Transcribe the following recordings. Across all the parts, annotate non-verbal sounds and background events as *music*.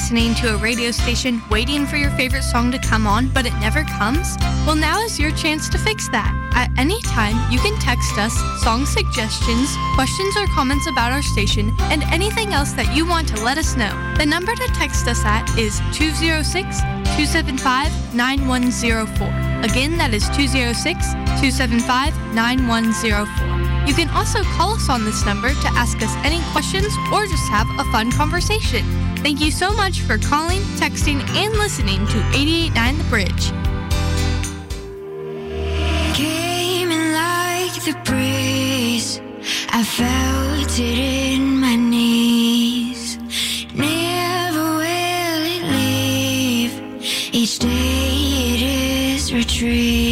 listening to a radio station waiting for your favorite song to come on, but it never comes? Well, now is your chance to fix that. At any time, you can text us song suggestions, questions or comments about our station, and anything else that you want to let us know. The number to text us at is 206 275 9104. Again, that is 206 275 9104. You can also call us on this number to ask us any questions or just have a fun conversation. Thank you so much for calling, texting, and listening to 889 The Bridge. Came in like the breeze. I felt it in my knees. Never will it leave. Each day it is retrieved.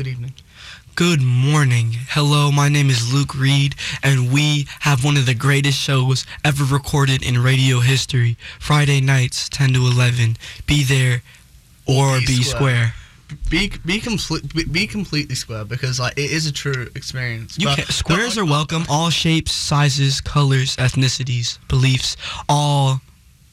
Good evening. Good morning. Hello, my name is Luke Reed, and we have one of the greatest shows ever recorded in radio history. Friday nights, 10 to 11. Be there or Be be, square. square. Be be complete be, be completely square because like it is a true experience. You can, squares are welcome. All shapes, sizes, colors, ethnicities, beliefs, all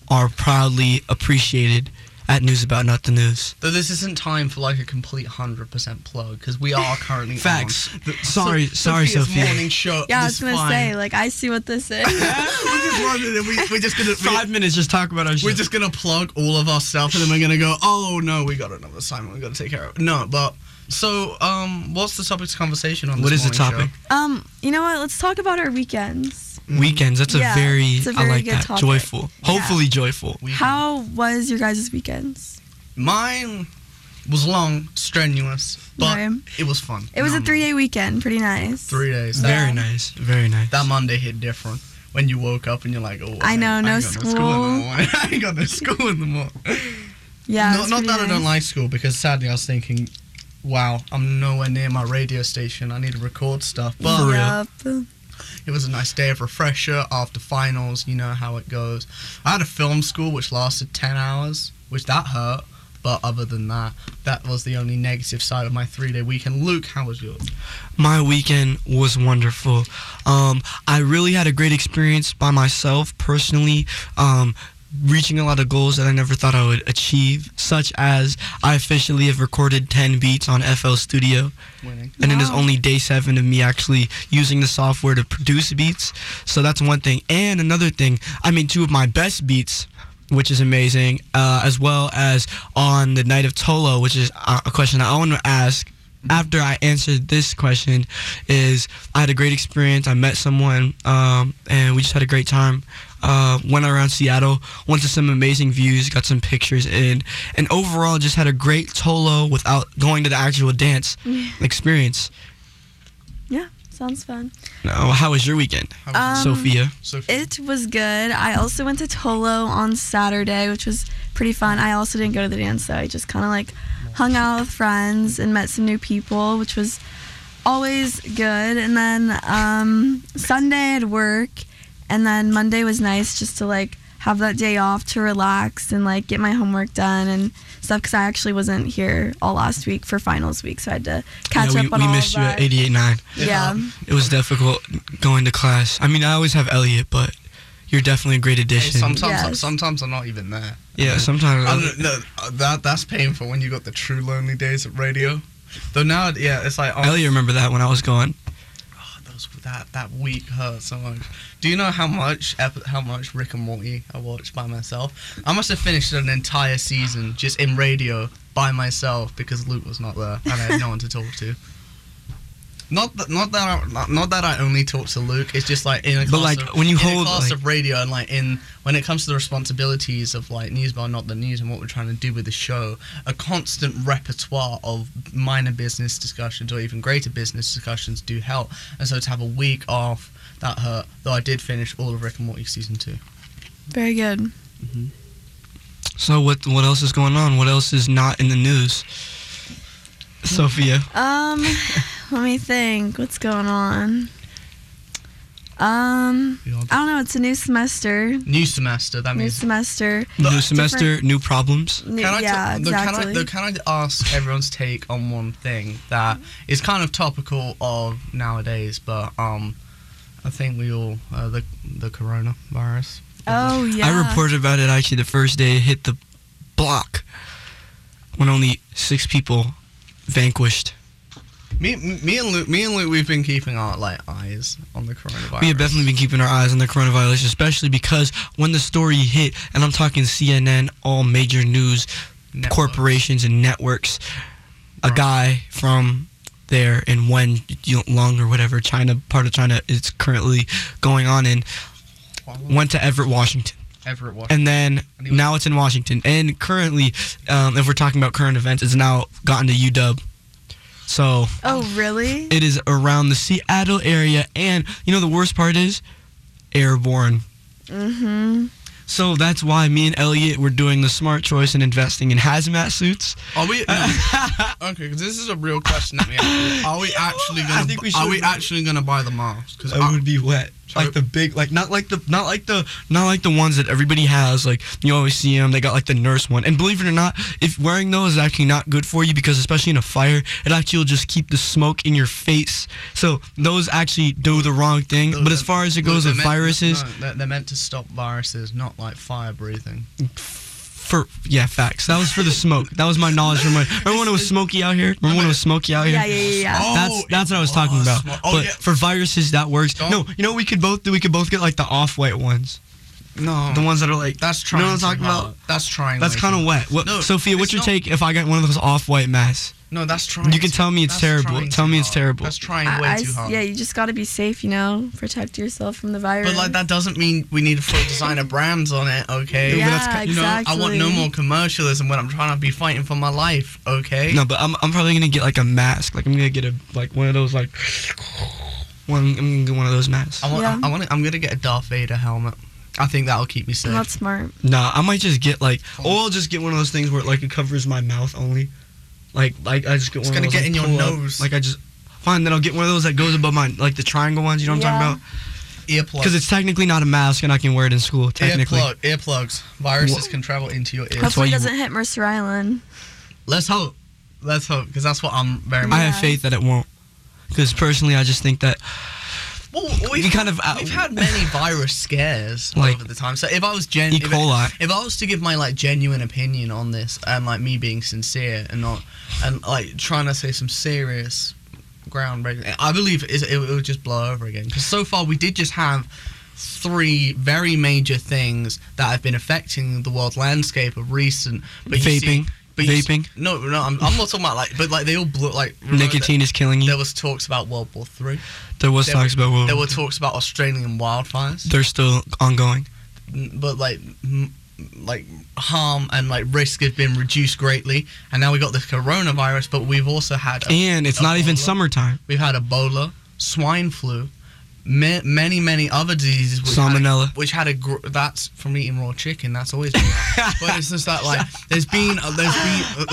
are proudly appreciated at News About Not the News. Though this isn't time for like a complete hundred percent plug because we are currently *laughs* Facts. On the, Sorry- sorry, Sophia's Sophia. morning show. Yeah, I was gonna fine. say, like, I see what this is. *laughs* we just wanted to- we, we're just gonna we, Five minutes, just talk about our show. we're just gonna plug all of our stuff and then we're gonna go. Oh no, we got another assignment we gotta take care of. No, but so um, what's the topic of conversation on? What this is the topic? show? um, you know what? Let's talk about our weekends. Mm-hmm. Weekends. That's a very, it's a I very like good that. topic. Joyful. Yeah. Hopefully joyful. We- How was your guys' weekends? Mine was long, strenuous, but Right. it was fun. It was a three day weekend, pretty nice. Three days. Yeah. Very nice. Very nice. That Monday hit different. When you woke up and you're like, oh, I know, ain't- no ain't got school. in the morning. *laughs* I ain't got no school in the morning. Yeah, not not pretty that I don't like school, because sadly I was thinking, wow, I'm nowhere near my radio station. I need to record stuff. But For real. Yup. It was a nice day of refresher after finals. You know how it goes. I had a film school which lasted 10 hours, which that hurt. But other than that, that was the only negative side of my three day weekend. Luke, how was yours? My weekend was wonderful. Um, I really had a great experience by myself personally. Um, reaching a lot of goals that I never thought I would achieve, such as I officially have recorded 10 beats on FL Studio. Winning. and it is only day seven of me actually using the software to produce beats. So that's one thing. And another thing, I made two of my best beats, which is amazing, uh, as well as on the night of Tolo, which is a question I want to ask. After I answered this question, is I had a great experience. I met someone, um, and we just had a great time. Uh, went around Seattle, went to some amazing views, got some pictures in, and overall just had a great Tolo without going to the actual dance experience. Yeah, sounds fun. Now, how was your weekend, was Um, Sophia? It was good. I also went to Tolo on Saturday, which was pretty fun. I also didn't go to the dance so I just kind of like hung out with friends and met some new people, which was always good. And then um, Sunday at work, and then Monday was nice just to like have that day off to relax and like get my homework done and stuff because I actually wasn't here all last week for finals week, so I had to catch yeah, up we, on we all missed of you that. at 88.9. Yeah. It was difficult going to class. I mean, I always have Elliot, but you're definitely a great Hey, addition. sometimes, Yes. sometimes I'm not even there. yeah, sometimes. I don't, no, that that's painful when you got the true lonely days at radio. Though now, yeah, it's like oh, Elliot remember that when I was gone. That that week hurt so much. Do you know how much how much Rick and Morty I watched by myself? I must have finished an entire season just in radio by myself because Luke was not there and I had no one to talk to. Not that, not that, I, not, not that I only talk to Luke. It's just like in a But, class like, of, when you hold, a class like- of radio and like in when it comes to the responsibilities of like news but not the news and what we're trying to do with the show, a constant repertoire of minor business discussions or even greater business discussions do help. And so to have a week off that hurt. Though I did finish all of Rick and Morty season two. Very good. So what what else is going on? What else is not in the news? *laughs* Sophia. Um, let me think. What's going on? Um, I don't know. It's a new semester. New semester. That means New means. semester. New semester, new problems. New, Can I, yeah, t- though, can, I, exactly. though, can I ask everyone's take on one thing that is kind of topical of nowadays, but um, I think we all uh, the the coronavirus. oh yeah. I reported about it actually the first day it hit the block when only six people vanquished. Me, me and Luke, me and Luke, we've been keeping our like eyes on the coronavirus. We have definitely been keeping our eyes on the coronavirus, especially because when the story hit, and I'm talking CNN, all major news Network. corporations and networks, a guy from there in Wen Long or whatever China part of China is currently going on in went to Everett, Washington, Everett Washington. and then And he was- now it's in Washington, and currently, um, if we're talking about current events, it's now gotten to UW. So oh really? it is around the Seattle area, and you know the worst part is airborne. Mm-hmm. So that's why me and Elliot were doing the smart choice and investing in hazmat suits. Are we? *laughs* No. okay, 'cause this is a real question that we have. Are we *laughs* actually I gonna? think we are we actually gonna buy the masks? Because It would be wet, Like the big, like not like the, not like the, not like the ones that everybody has. Like you always see them. They got like the nurse one, and believe it or not, if wearing those is actually not good for you because especially in a fire, it actually will just keep the smoke in your face. So those actually do the wrong thing. But as far as it goes with viruses, no, they're meant to stop viruses, not like fire breathing. For yeah, facts. That was for the smoke. That was my knowledge from my. Remember when it was *laughs* smoky out here? Remember when it was smoky out here? Yeah, yeah, yeah, yeah. Oh, That's that's what I was talking about. smoke. Oh, but yeah. for viruses, that works. Don't- No, you know what we could both do? We could both get like the off-white ones, No, the ones that are like. that's trying. You trying. know what I'm talking hard. about? That's trying. That's kind of wet. What, No, Sophia? What's your not- take if I got one of those off-white masks? No, that's trying. You can tell me it's terrible. Tell too me it's terrible. That's trying I- way I too hard. yeah, you just got to be safe, you know, protect yourself from the virus. But like that doesn't mean we need to throw designer brands on it, okay? Yeah, but that's ki- You know, I want no more commercialism when I'm trying to be fighting for my life, okay? No, but I'm, I'm probably gonna get like a mask. Like I'm gonna get a like one of those like one. I'm gonna get one of those masks. I want. Yeah. I, want. I'm gonna get a Darth Vader helmet. I think that'll keep me safe. That's smart. Nah, I might just get like, or I'll just get one of those things where like it covers my mouth only. Like, like I just get It's one. gonna of those, get like, in your pull up. nose. Like I just fine. Then I'll get one of those that goes above my like the triangle ones. You know what I'm Yeah. talking about? Earplugs. Because it's technically not a mask and I can wear it in school. Technically, Earplug, earplugs. Viruses Wha- can travel into your ears. That's why Hopefully, it doesn't hit Mercer Island. Let's hope. Let's hope, because that's what I'm very much. I have faith that it won't. Because personally, I just think that Well, we've, We kind of, uh, we've had many virus scares *laughs* Like, over the time. So if I was gen, E. if, coli. if I was to give my like genuine opinion on this, and like me being sincere and not, and like trying to say some serious groundbreaking, I believe it, it, it would just blow over again. Because so far we did just have three very major things that have been affecting the world landscape of recent. But see- Vaping. but see- Vaping. no, no, I'm, I'm not talking about like, but like they all blew like nicotine is killing you. There was talks about World War Three. There was there talks about World There were talks about Australian wildfires, They're still ongoing. But like, like harm and like risk has been reduced greatly. And now we got this coronavirus, but we've also had a- And it's not even summertime. We've had Ebola, swine flu, ma- many many other diseases. Which Salmonella. Had a, which had a gr- that's from eating raw chicken. That's always been. *laughs* that. but it's just that like there's been uh, there's been.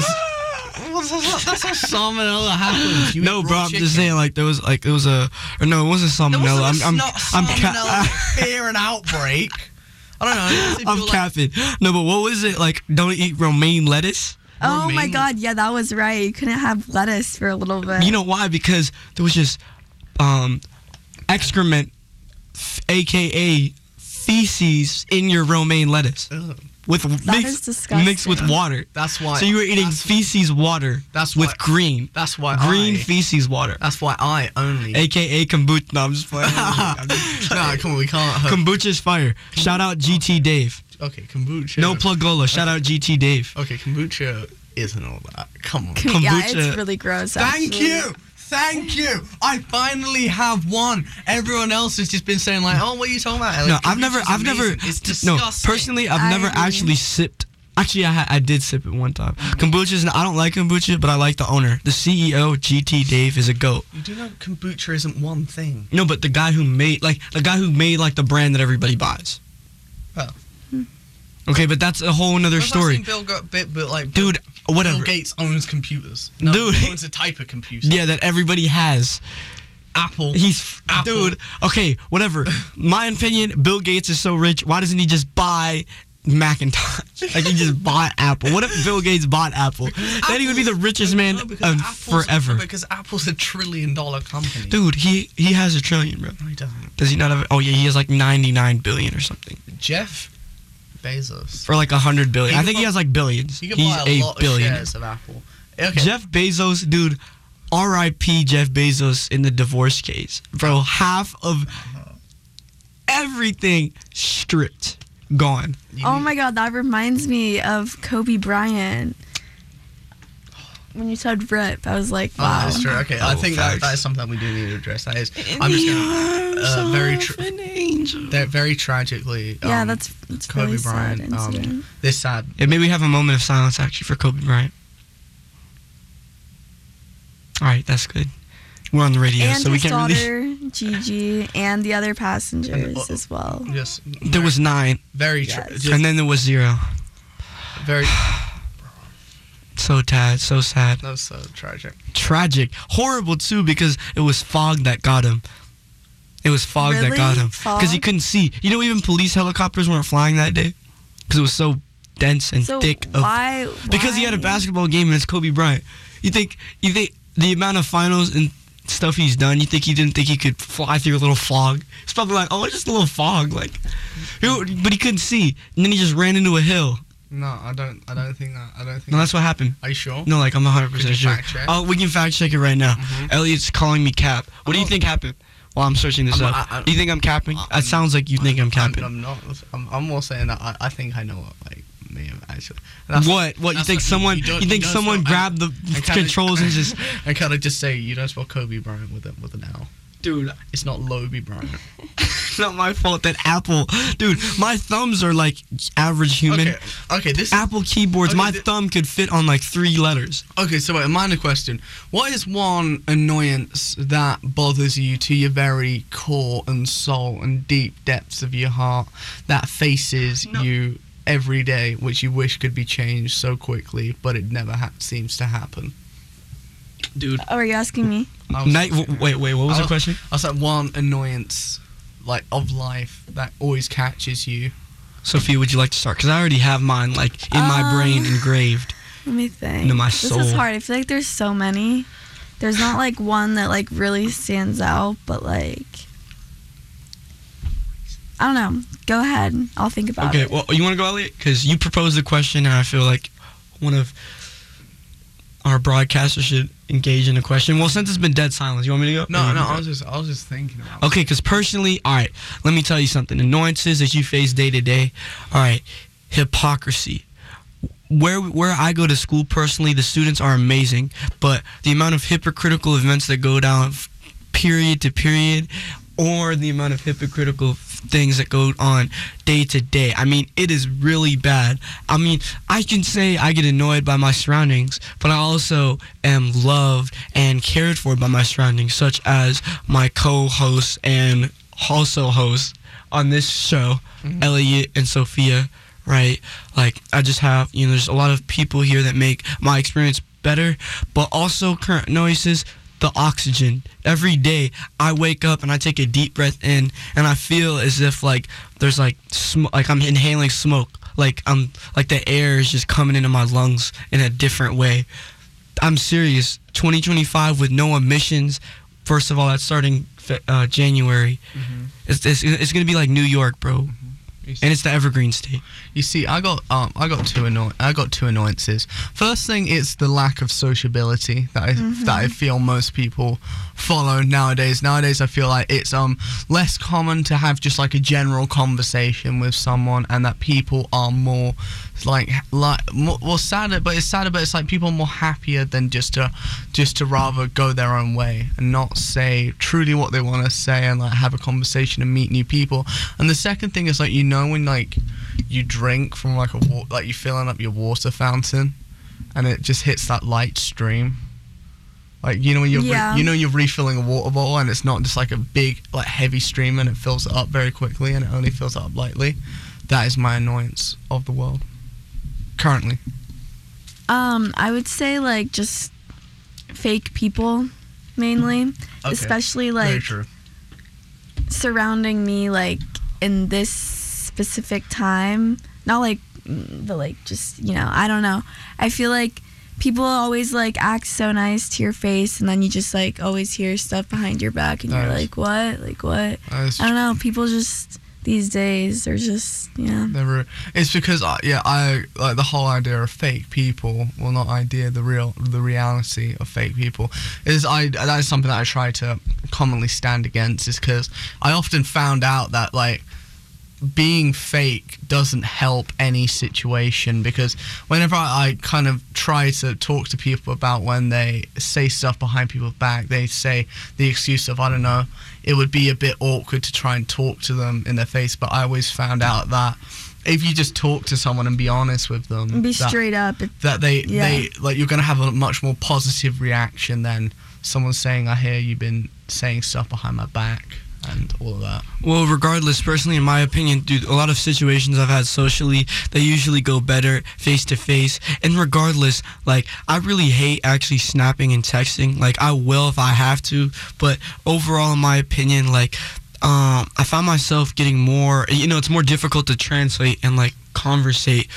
That's how salmonella happens. You No, bro, I'm chicken. just saying like there was like it was a or no, it wasn't There salmonella. wasn't I'm a I'm snot I'm salmonella *laughs* ca- fear and outbreak. I don't know. it makes me I'm feel like- capping. No, but what was it like? Don't eat romaine lettuce. Oh my god, yeah, that was right. You couldn't have lettuce for a little bit. You know why? Because there was just um excrement, f- aka feces, in your romaine lettuce Ugh. With is mixed disgusting. mixed with water. That's why. So you were eating That's, feces water that's with why. green That's why. green I, feces water, That's why I only. aka kombucha. No, I'm just playing. *laughs* I'm just- no, come on, we can't. Hurt. Kombucha's fire. Shout out GT Dave. okay, kombucha. No plug Gola. Shout out GT Dave. Okay, kombucha isn't all that. Come on. Com- yeah, it's really gross. Thank actually. you. Thank you. I finally have one. Everyone else has just been saying like, "Oh, what are you talking about?" Like, No, I've never, I've never, amazing. It's no, personally, I've I never agree. actually sipped. Actually, I, I did sip it one time. Kombucha's, I don't like kombucha, but I like the owner. The CEO, GT Dave, is a goat. You do know kombucha isn't one thing. No, but the guy who made, like, the guy who made, like, the brand that everybody buys. Oh. Okay, but that's a whole another When's the last story. Bill got bit, but like Bill- Dude, whatever. Bill Gates owns computers. No, Dude. he owns a type of computer. Yeah, that everybody has. Apple. He's Apple. dude. Okay, whatever. *laughs* My opinion. Bill Gates is so rich. Why doesn't he just buy Macintosh? *laughs* like he just bought Apple. What if Bill Gates bought Apple? then he would be the richest man No, because um, of forever. Because Apple's a trillion dollar company. Dude, he he has a trillion, bro. No, he doesn't. Does he not have? Oh yeah, he has like ninety nine billion or something, Jeff Bezos. or like a hundred billion. He I could think he has like billions. He could He's buy a, lot billion. of shares of Apple. Okay. Jeff Bezos, dude. R.I.P. Jeff Bezos in the divorce case, bro. Half of everything stripped, gone. Oh my god, that reminds me of Kobe Bryant. When you said rip, I was like, Oh, wow. that's true. Okay, I Oh, think that, that is something we do need to address. That is, I'm just gonna uh, very tr- an angel. they're very tragically. yeah, um, that's that's Kobe really sad Bryant. Um, this sad. Yeah, maybe we have a moment of silence actually for Kobe Bryant. All right, that's good. We're on the radio, and so we his can't daughter really. *laughs* Gigi and the other passengers uh, as well. Yes, There was nine, very, tra- Yes. just and then there was zero. very. So sad, so sad, That was so tragic. tragic, horrible too because it was fog that got him. It was fog that got him because he couldn't see. You know, even police helicopters weren't flying that day because it was so dense and So thick. Of, why? because he had a basketball game and it's Kobe Bryant. You think you think the amount of finals and stuff he's done, you think he didn't think he could fly through a little fog? It's probably like, oh, it's just a little fog, like. But he couldn't see, and then he just ran into a hill. No, I don't. I don't think that. I don't think. No, that's what happened. Are you sure? No, like I'm 100 percent sure. Oh, we can fact check it right now. Mhm. Elliot's calling me cap. What do you Oh. think happened? While I'm searching this I'm- up, I- I- do you think I'm capping? I'm- It sounds like you think I'm capping. I'm, not. I'm, I'm more saying that I, I think I know what like me actually. That's- what? What? You think someone? you You, think you someone spell- grabbed the kinda- controls and just, I kind of just say you don't spell Kobe Bryant with it with an L. dude? It's not Lobe Bryant. It's *laughs* not my fault that Apple, dude. My thumbs are like average human. Okay. Okay. This. Apple keyboards, Okay, my thi- thumb could fit on like three letters. Okay. So wait, a minor question. What is one annoyance that bothers you to your very core and soul and deep depths of your heart that faces No. you every day, which you wish could be changed so quickly, but it never ha- seems to happen? Dude. Oh, are you asking me? I was- Night. w- Wait, wait. What was I the question? I was like one annoyance, like of life that always catches you. Sophia, would you like to start? Because I already have mine like in my Um, brain engraved. Let me think. Into my soul. This is hard. I feel like there's so many. There's not like one that like really stands out, but like I don't know. Go ahead. I'll think about Okay, it. Okay. Well, you want to go, Elliot? Because you proposed the question, and I feel like one of our broadcaster should engage in a question. Well, since it's been dead silence, you want me to go? No, no? I was just, I was just thinking about. Okay, because personally, all right, let me tell you something. Annoyances that you face day to day, all right, hypocrisy. Where where I go to school personally, the students are amazing, but the amount of hypocritical events that go down, period to period, or the amount of hypocritical things that go on day to day. I mean, it is really bad. I mean, I can say I get annoyed by my surroundings, but I also am loved and cared for by my surroundings, such as my co-hosts and also hosts on this show, mm-hmm. Elliot and Sophia. Right, like I just have, you know, there's a lot of people here that make my experience better, but also current noises the oxygen. Every day i wake up and i take a deep breath in and i feel as if like there's like sm- like i'm inhaling smoke. Like i'm like the air is just coming into my lungs in a different way. I'm serious. 2025 with no emissions. First of all that's starting uh, january. Mhm. it's, it's, it's gonna be like new york bro. See, and it's the evergreen state you see, I got, um, I got two annoy, I got two annoyances. First thing is the lack of sociability that I that I feel most people follow nowadays. Nowadays, I feel like it's um less common to have just like a general conversation with someone, and that people are more like like more, well sadder, but it's sadder, but it's like people are more happier than just to just to rather go their own way and not say truly what they want to say and like have a conversation and meet new people. And the second thing is like you know when like you drink from like a like you filling up your water fountain and it just hits that light stream. Like you know when you're re- you know you're refilling a water bottle and it's not just like a big like heavy stream and it fills it up very quickly and it only fills it up lightly. That is my annoyance of the world currently. Um, I would say like just fake people mainly, especially like true. surrounding me like in this specific time. Not like mm, but like just, you know, I don't know. I feel like people always like act so nice to your face and then you just like always hear stuff behind your back and you're Nice. like, "What? Like what?" I don't know. People just these days are just, yeah. Never. It's because I, yeah, I like the whole idea of fake people. Well, not idea, the real, the reality of fake people is I. That is something that I try to commonly stand against. Is because I often found out that like being fake doesn't help any situation because whenever I, I kind of try to talk to people about when they say stuff behind people's back, they say the excuse of I don't know, it would be a bit awkward to try and talk to them in their face. But I always found out that if you just talk to someone and be honest with them, And be that, straight up. That they Yeah. they like you're gonna have a much more positive reaction than someone saying I hear you've been saying stuff behind my back and all of that. Well, regardless, personally, in my opinion, dude, a lot of situations I've had socially, they usually go better face to face. And regardless, like, I really hate actually snapping and texting. Like, I will if I have to, but overall, in my opinion, like, um, I find myself getting more, you know, it's more difficult to translate and, like, conversate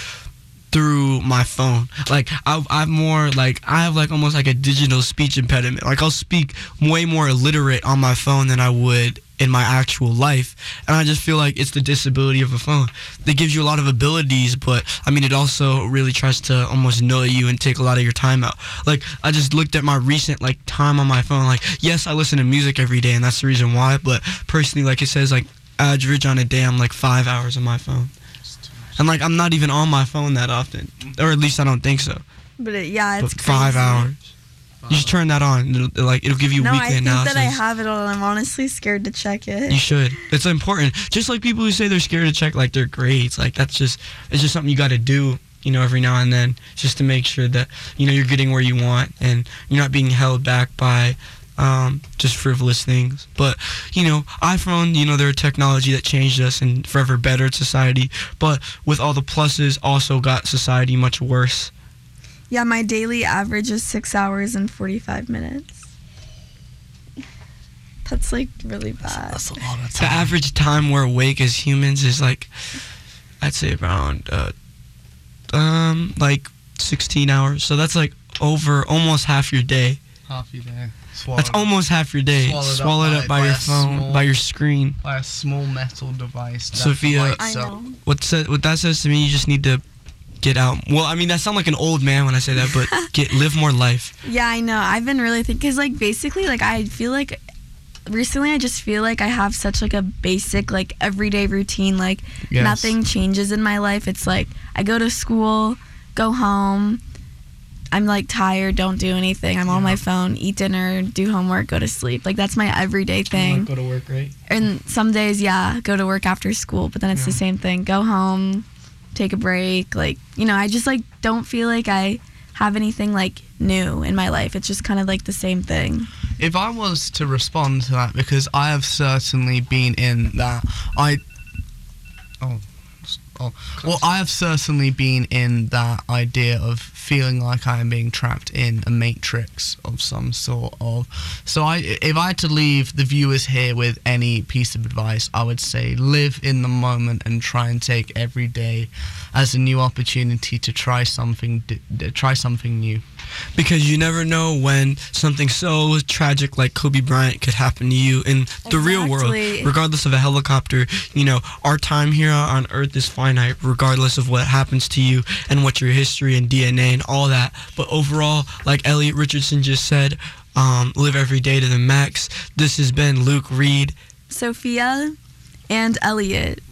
through my phone. Like I I'm more like I have like almost like a digital speech impediment. Like I'll speak way more illiterate on my phone than I would in my actual life. And I just feel like it's the disability of a phone that gives you a lot of abilities, but I mean, it also really tries to almost know you and take a lot of your time out. Like, I just looked at my recent like time on my phone. Like, yes, I listen to music every day, and that's the reason why. But personally, like it says, like average on a day, I'm like five hours on my phone. And like, I'm not even on my phone that often, or at least I don't think so. But it, yeah, it's But five hours. You just turn that on. It'll, like it'll give you No, I weekly think analysis. that I have it all. and I'm honestly scared to check it. You should. It's important. Just like people who say they're scared to check like their grades. Like that's just it's just something you got to do. You know, every now and then, just to make sure that you know you're getting where you want and you're not being held back by um, just frivolous things. But you know, iPhone. You know, they're a technology that changed us and forever bettered society. But with all the pluses, also got society much worse. Yeah, my daily average is six hours and 45 minutes. That's like really bad. That's a lot of The average time we're awake as humans is like, I'd say around, uh, um, like 16 hours. So that's like over almost half your day. Half your day. Swallowed That's almost half your day. Swallowed up Swallowed by- up by, by your phone, small- by your screen. by a small metal device. that Sophia- I know. What said? What that says to me, you just need to get out. Well, I mean, that sounds like an old man when I say that, but *laughs* get live more life. Yeah, I know. I've been really thinking, cause like basically, like I feel like recently I just feel like I have such like a basic like everyday routine. Like Yes. nothing changes in my life. It's like I go to school, go home. I'm like tired, don't do anything. I'm on my phone, eat dinner, do homework, go to sleep. Like that's my everyday thing. Go to work, right? And some days, yeah, go to work after school, but then it's the same thing. Go home, take a break. Like, you know, I just like don't feel like I have anything like new in my life. It's just kind of like the same thing. If I was to respond to that, because I have certainly been in that, I. Oh. Oh. Well, I have certainly been in that idea of feeling like I am being trapped in a matrix of some sort of. So, I, if I had to leave the viewers here with any piece of advice, I would say live in the moment and try and take every day as a new opportunity to try something, di- di- try something new. because you never know when something so tragic like Kobe Bryant could happen to you in the real world. Regardless of a helicopter, you know, our time here on Earth is finite, regardless of what happens to you and what your history and DNA and all that. But overall, like Elliot Richardson just said, um, live every day to the max. This has been Luke Reed. Sophia and Elliot.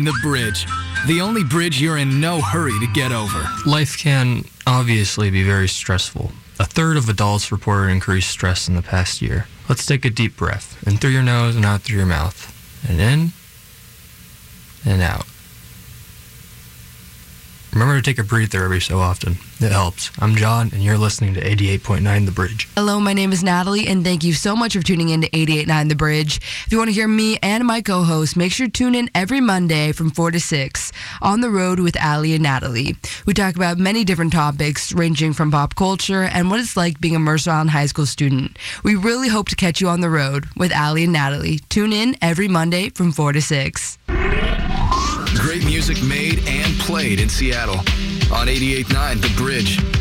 88.9 The Bridge. The only bridge you're in no hurry to get over. Life can obviously be very stressful. A third of adults reported increased stress in the past year. Let's take a deep breath in through your nose and out through your mouth. And in and out. Remember to take a breather every so often. It helps. I'm John, and you're listening to 88.9 The Bridge. Hello, my name is Natalie, and thank you so much for tuning in to 88.9 The Bridge. If you want to hear me and my co host, make sure to tune in every Monday from 4 to 6 on the road with Ali and Natalie. We talk about many different topics, ranging from pop culture and what it's like being a Mercer Island High School student. We really hope to catch you on the road with Ali and Natalie. Tune in every Monday from 4 to 6. Great music made and played in Seattle on 88.9 The Bridge.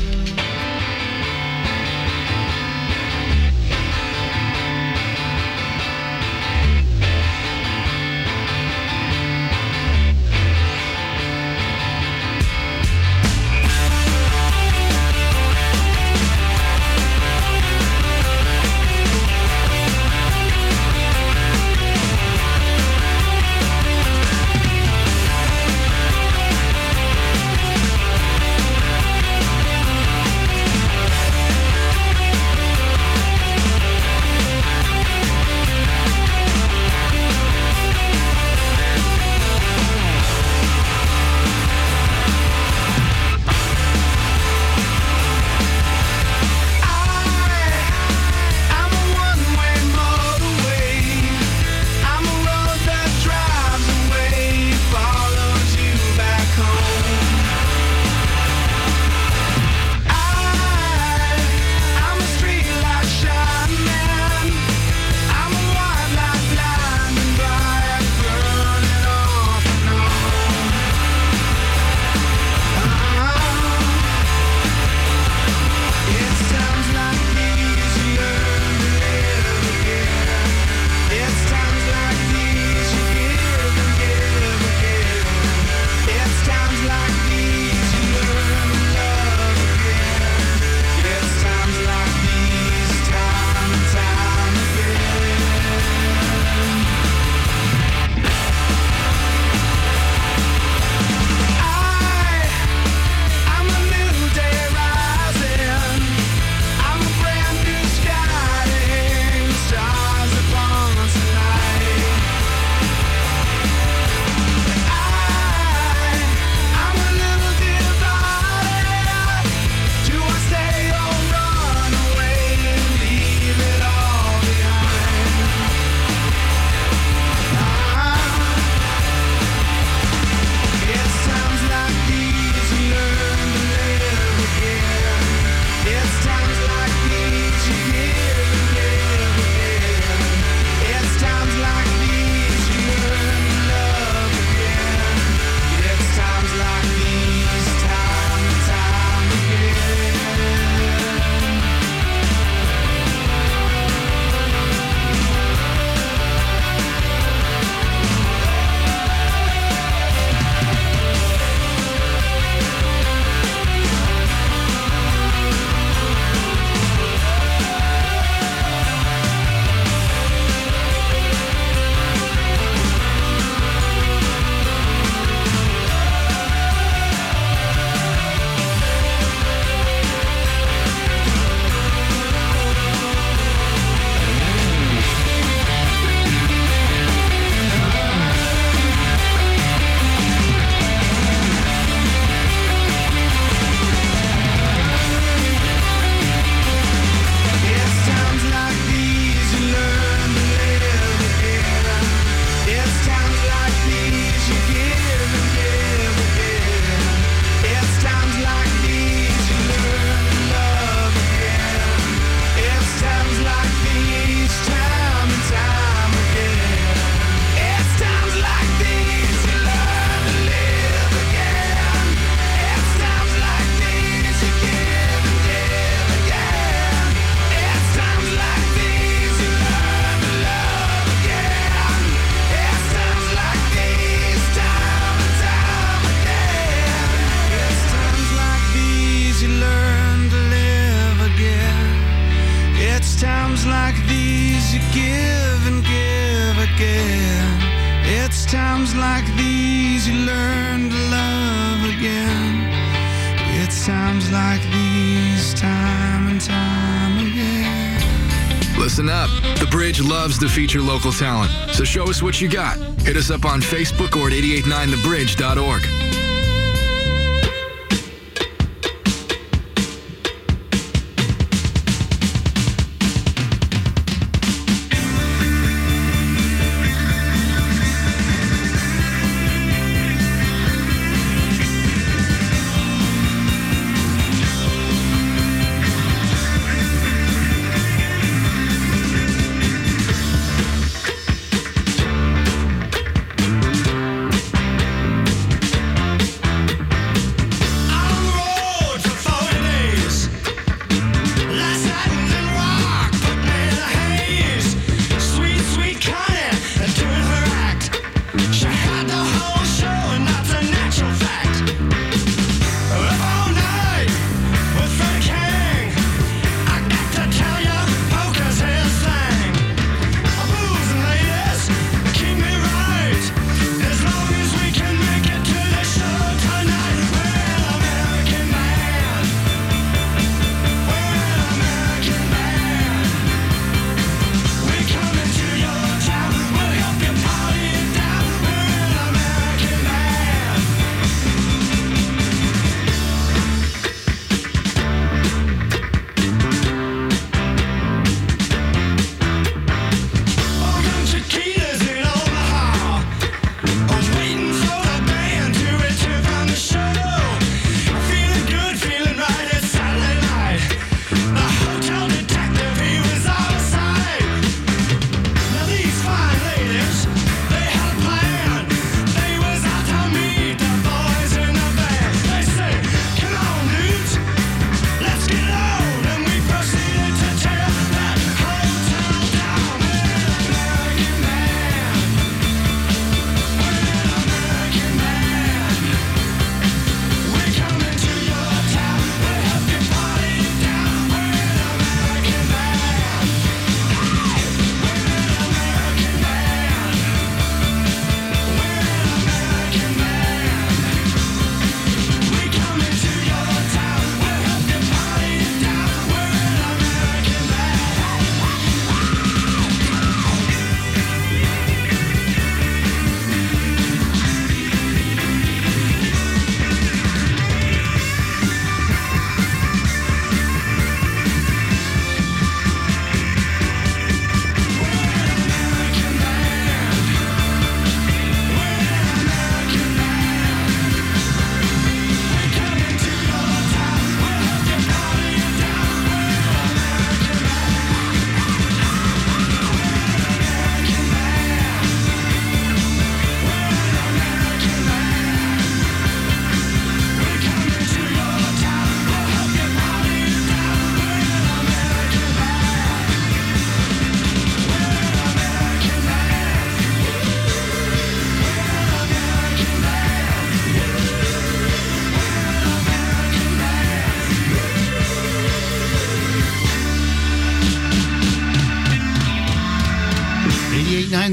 Bridge loves to feature local talent. So show us what you got. Hit us up on Facebook or at 889thebridge.org.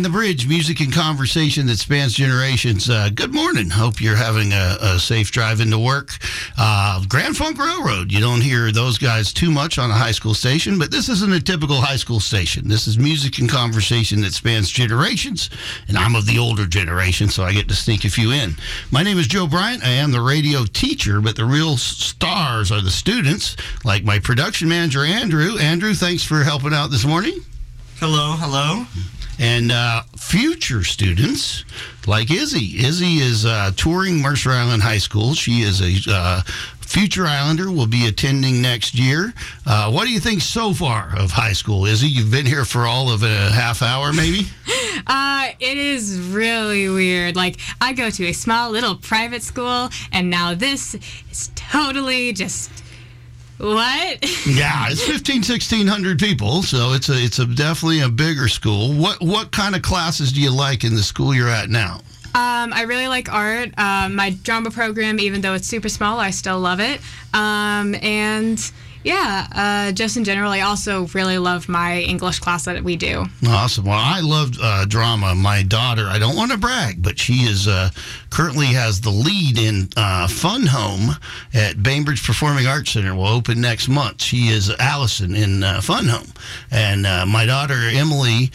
The Bridge, music and conversation that spans generations. Uh, good morning. Hope you're having a, a safe drive into work. Uh, Grand Funk Railroad, you don't hear those guys too much on a high school station, but this isn't a typical high school station. This is music and conversation that spans generations, and I'm of the older generation, so I get to sneak a few in. My name is Joe Bryant. I am the radio teacher, but the real stars are the students, like my production manager, Andrew. Andrew, thanks for helping out this morning. Hello, hello. And uh, future students like Izzy. Izzy is uh, touring Mercer Island High School. She is a uh, future Islander, will be attending next year. Uh, what do you think so far of high school, Izzy? You've been here for all of a half hour, maybe? *laughs* Uh, it is really weird. Like, I go to a small little private school, and now this is totally just. What? *laughs* yeah, it's 15, 1600 people, so it's a it's a definitely a bigger school. What what kind of classes do you like in the school you're at now? Um, I really like art. Um, my drama program, even though it's super small, I still love it. Um, and Yeah, uh, just in general, I also really love my English class that we do. Awesome. Well, I loved uh, drama. My daughter, I don't want to brag, but she is uh, currently has the lead in uh, Fun Home at Bainbridge Performing Arts Center. Will open next month. She is Allison in uh, Fun Home, and uh, my daughter Emily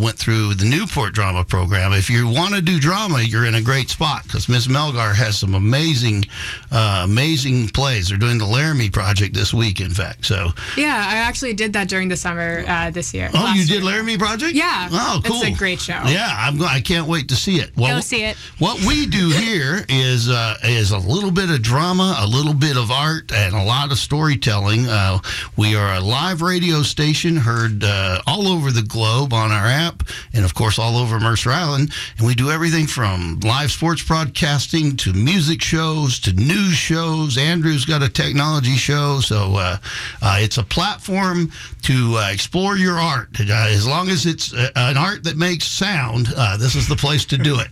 went through the Newport Drama Program. If you want to do drama, you're in a great spot because Miss Melgar has some amazing, amazing plays. They're doing the Laramie Project this week, in fact. So, Yeah, I actually did that during the summer uh, this year. oh, you did year. Laramie Project? Yeah. Oh, cool. It's a great show. Yeah, I'm. I can't wait to see it. Go see it. What we do *laughs* here is uh, is a little bit of drama, a little bit of art, and a lot of storytelling. Uh, we are a live radio station heard uh, all over the globe on our app, and of course all over Mercer Island. And we do everything from live sports broadcasting to music shows to news shows. Andrew's got a technology show, so uh, uh, it's a platform to uh, explore your art. Uh, as long as it's uh, an art that makes sound, uh, this is the place to do it.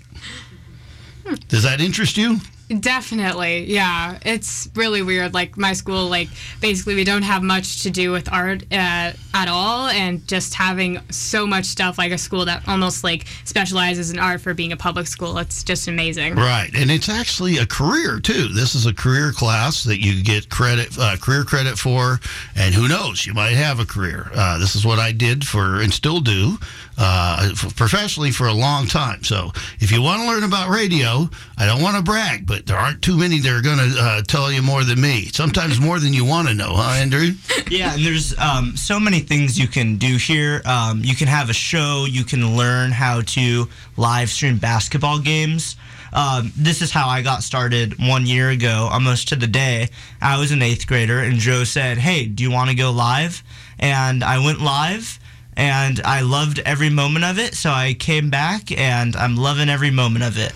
Does that interest you? Definitely, yeah. It's really weird. Like my school, like basically we don't have much to do with art uh, at all, and just having so much stuff like a school that almost like specializes in art for being a public school. It's just amazing. Right, and it's actually a career too. This is a career class that you get credit, uh, career credit for, and who knows, you might have a career. Uh, this is what I did for, and still do, uh, professionally for a long time. So, if you want to learn about radio, I don't want to brag, but there aren't too many that are going to uh, tell you more than me. Sometimes more than you want to know, huh, Andrew? *laughs* yeah, and there's um, so many things you can do here. Um, you can have a show. You can learn how to live stream basketball games. Um, this is how I got started one year ago, almost to the day. I was an eighth grader, and Joe said, "Hey, do you want to go live?" And I went live, and I loved every moment of it. So I came back, and I'm loving every moment of it.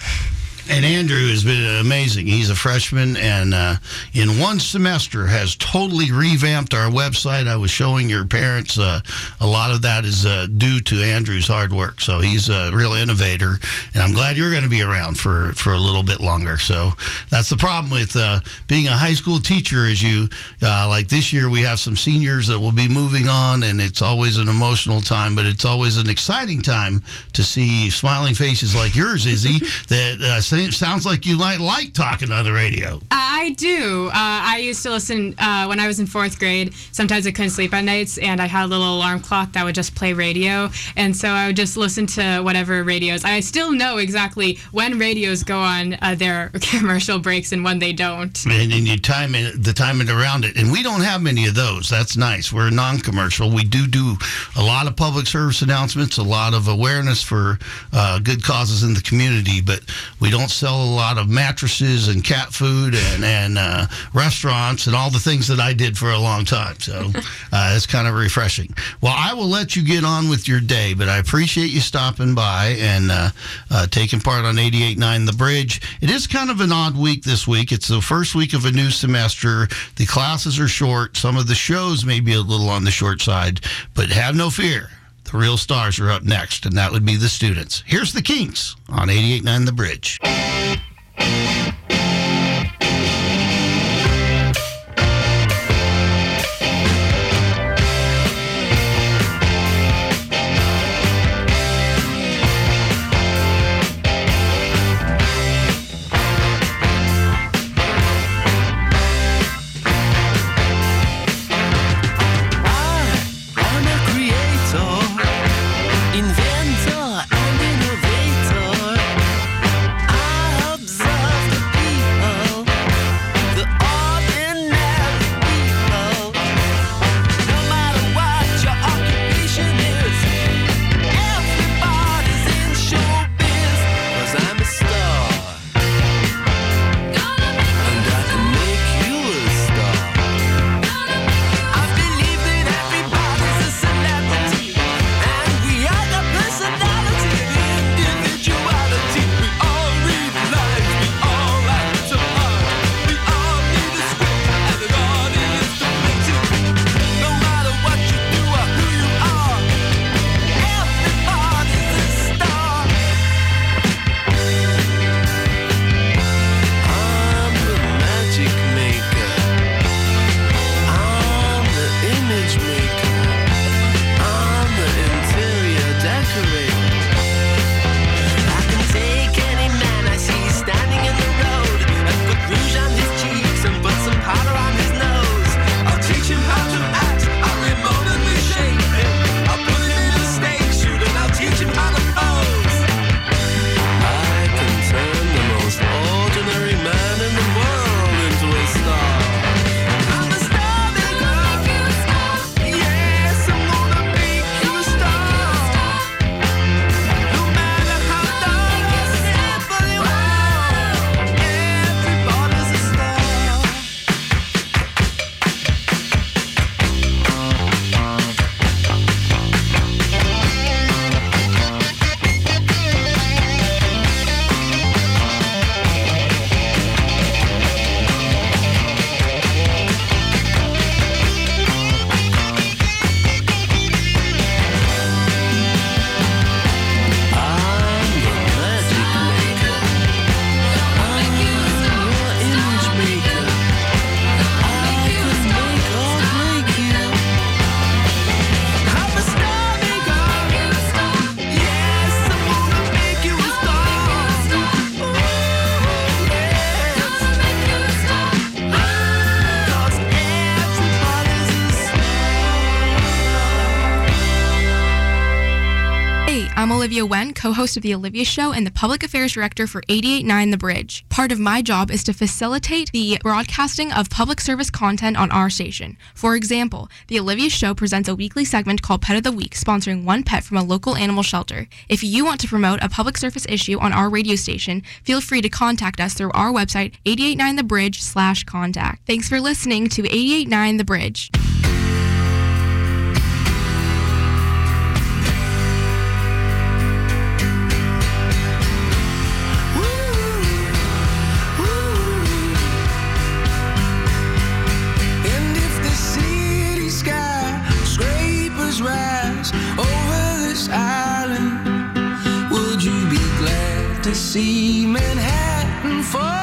And Andrew has been amazing. He's a freshman and uh, in one semester has totally revamped our website. I was showing your parents uh, a lot of that is uh, due to Andrew's hard work. So he's a real innovator, and I'm glad you're going to be around for, for a little bit longer. So that's the problem with uh, being a high school teacher. Is you uh, like this year we have some seniors that will be moving on, and it's always an emotional time, but it's always an exciting time to see smiling faces like yours, Izzy. *laughs* that uh, sounds like you might like talking on the radio. I do. Uh, I used to listen uh, when I was in fourth grade. Sometimes I couldn't sleep at nights, and I had a little alarm clock that would just play radio. And so I would just listen to whatever radios. I still know exactly when radios go on uh, their *laughs* commercial breaks and when they don't. and, and you time it, the timing around it. And we don't have many of those. That's nice. We're non-commercial. We do do a lot of public service announcements, a lot of awareness for uh, good causes in the community, but we don't sell a lot of mattresses and cat food and and uh, restaurants and all the things that I did for a long time. So *laughs* uh, it's kind of refreshing. Well, I will let you get on with your day, but I appreciate you stopping by and uh, uh, taking part on 88.9 The Bridge. It is kind of an odd week this week. It's the first week of a new semester. The classes are short. Some of the shows may be a little on the short side, but have no fear. Real stars are up next, and that would be the students. Here's the Kinks on 88.9 The Bridge. Olivia Wen, co host of The Olivia Show and the public affairs director for 889 The Bridge. Part of my job is to facilitate the broadcasting of public service content on our station. For example, The Olivia Show presents a weekly segment called Pet of the Week, sponsoring one pet from a local animal shelter. If you want to promote a public service issue on our radio station, feel free to contact us through our website, 889 The Bridge slash contact. Thanks for listening to 889 The Bridge. se Manhattan for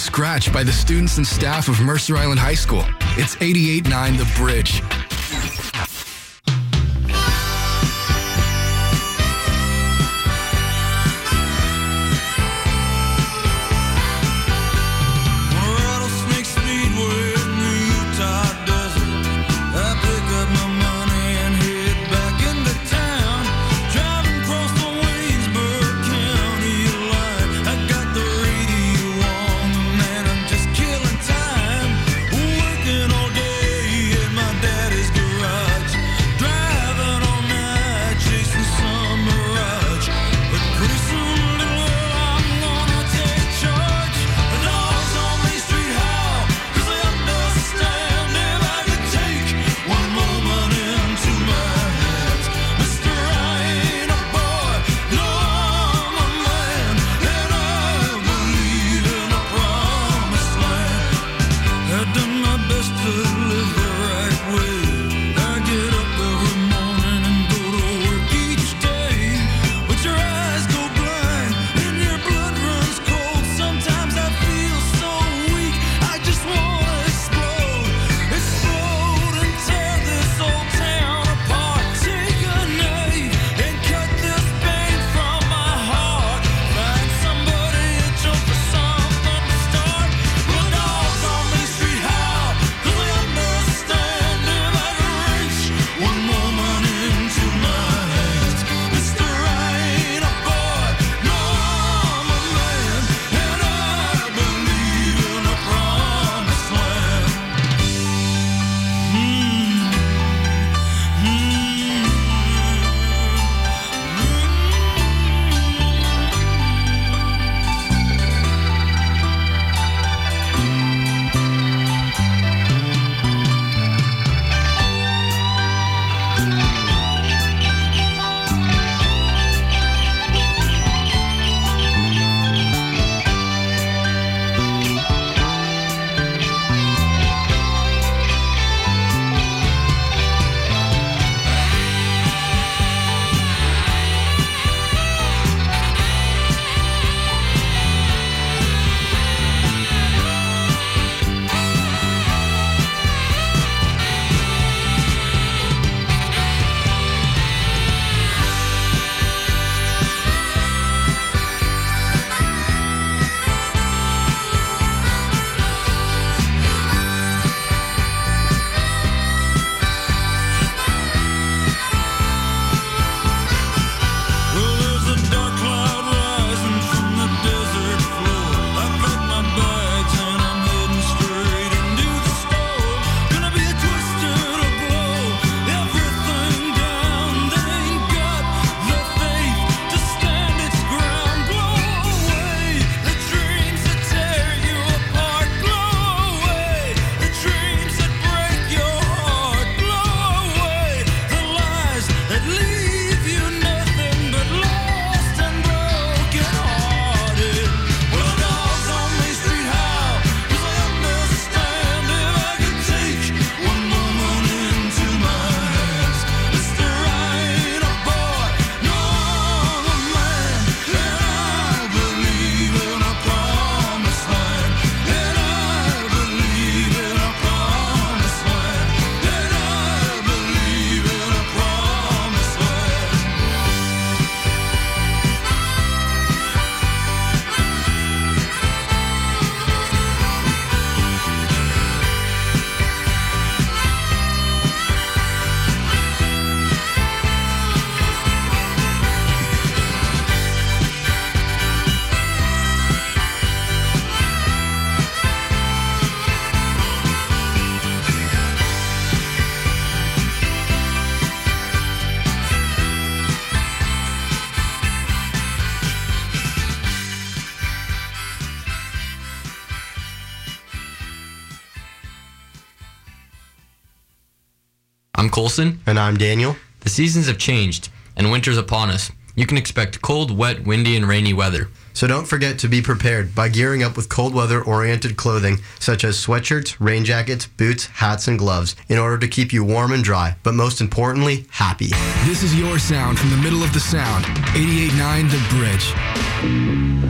scratch by the students and staff of Mercer Island High School. It's 889 The Bridge. Olson. And I'm Daniel. The seasons have changed, and winter's upon us. You can expect cold, wet, windy, and rainy weather. So don't forget to be prepared by gearing up with cold weather oriented clothing such as sweatshirts, rain jackets, boots, hats, and gloves in order to keep you warm and dry, but most importantly, happy. This is your sound from the middle of the sound 889 The Bridge.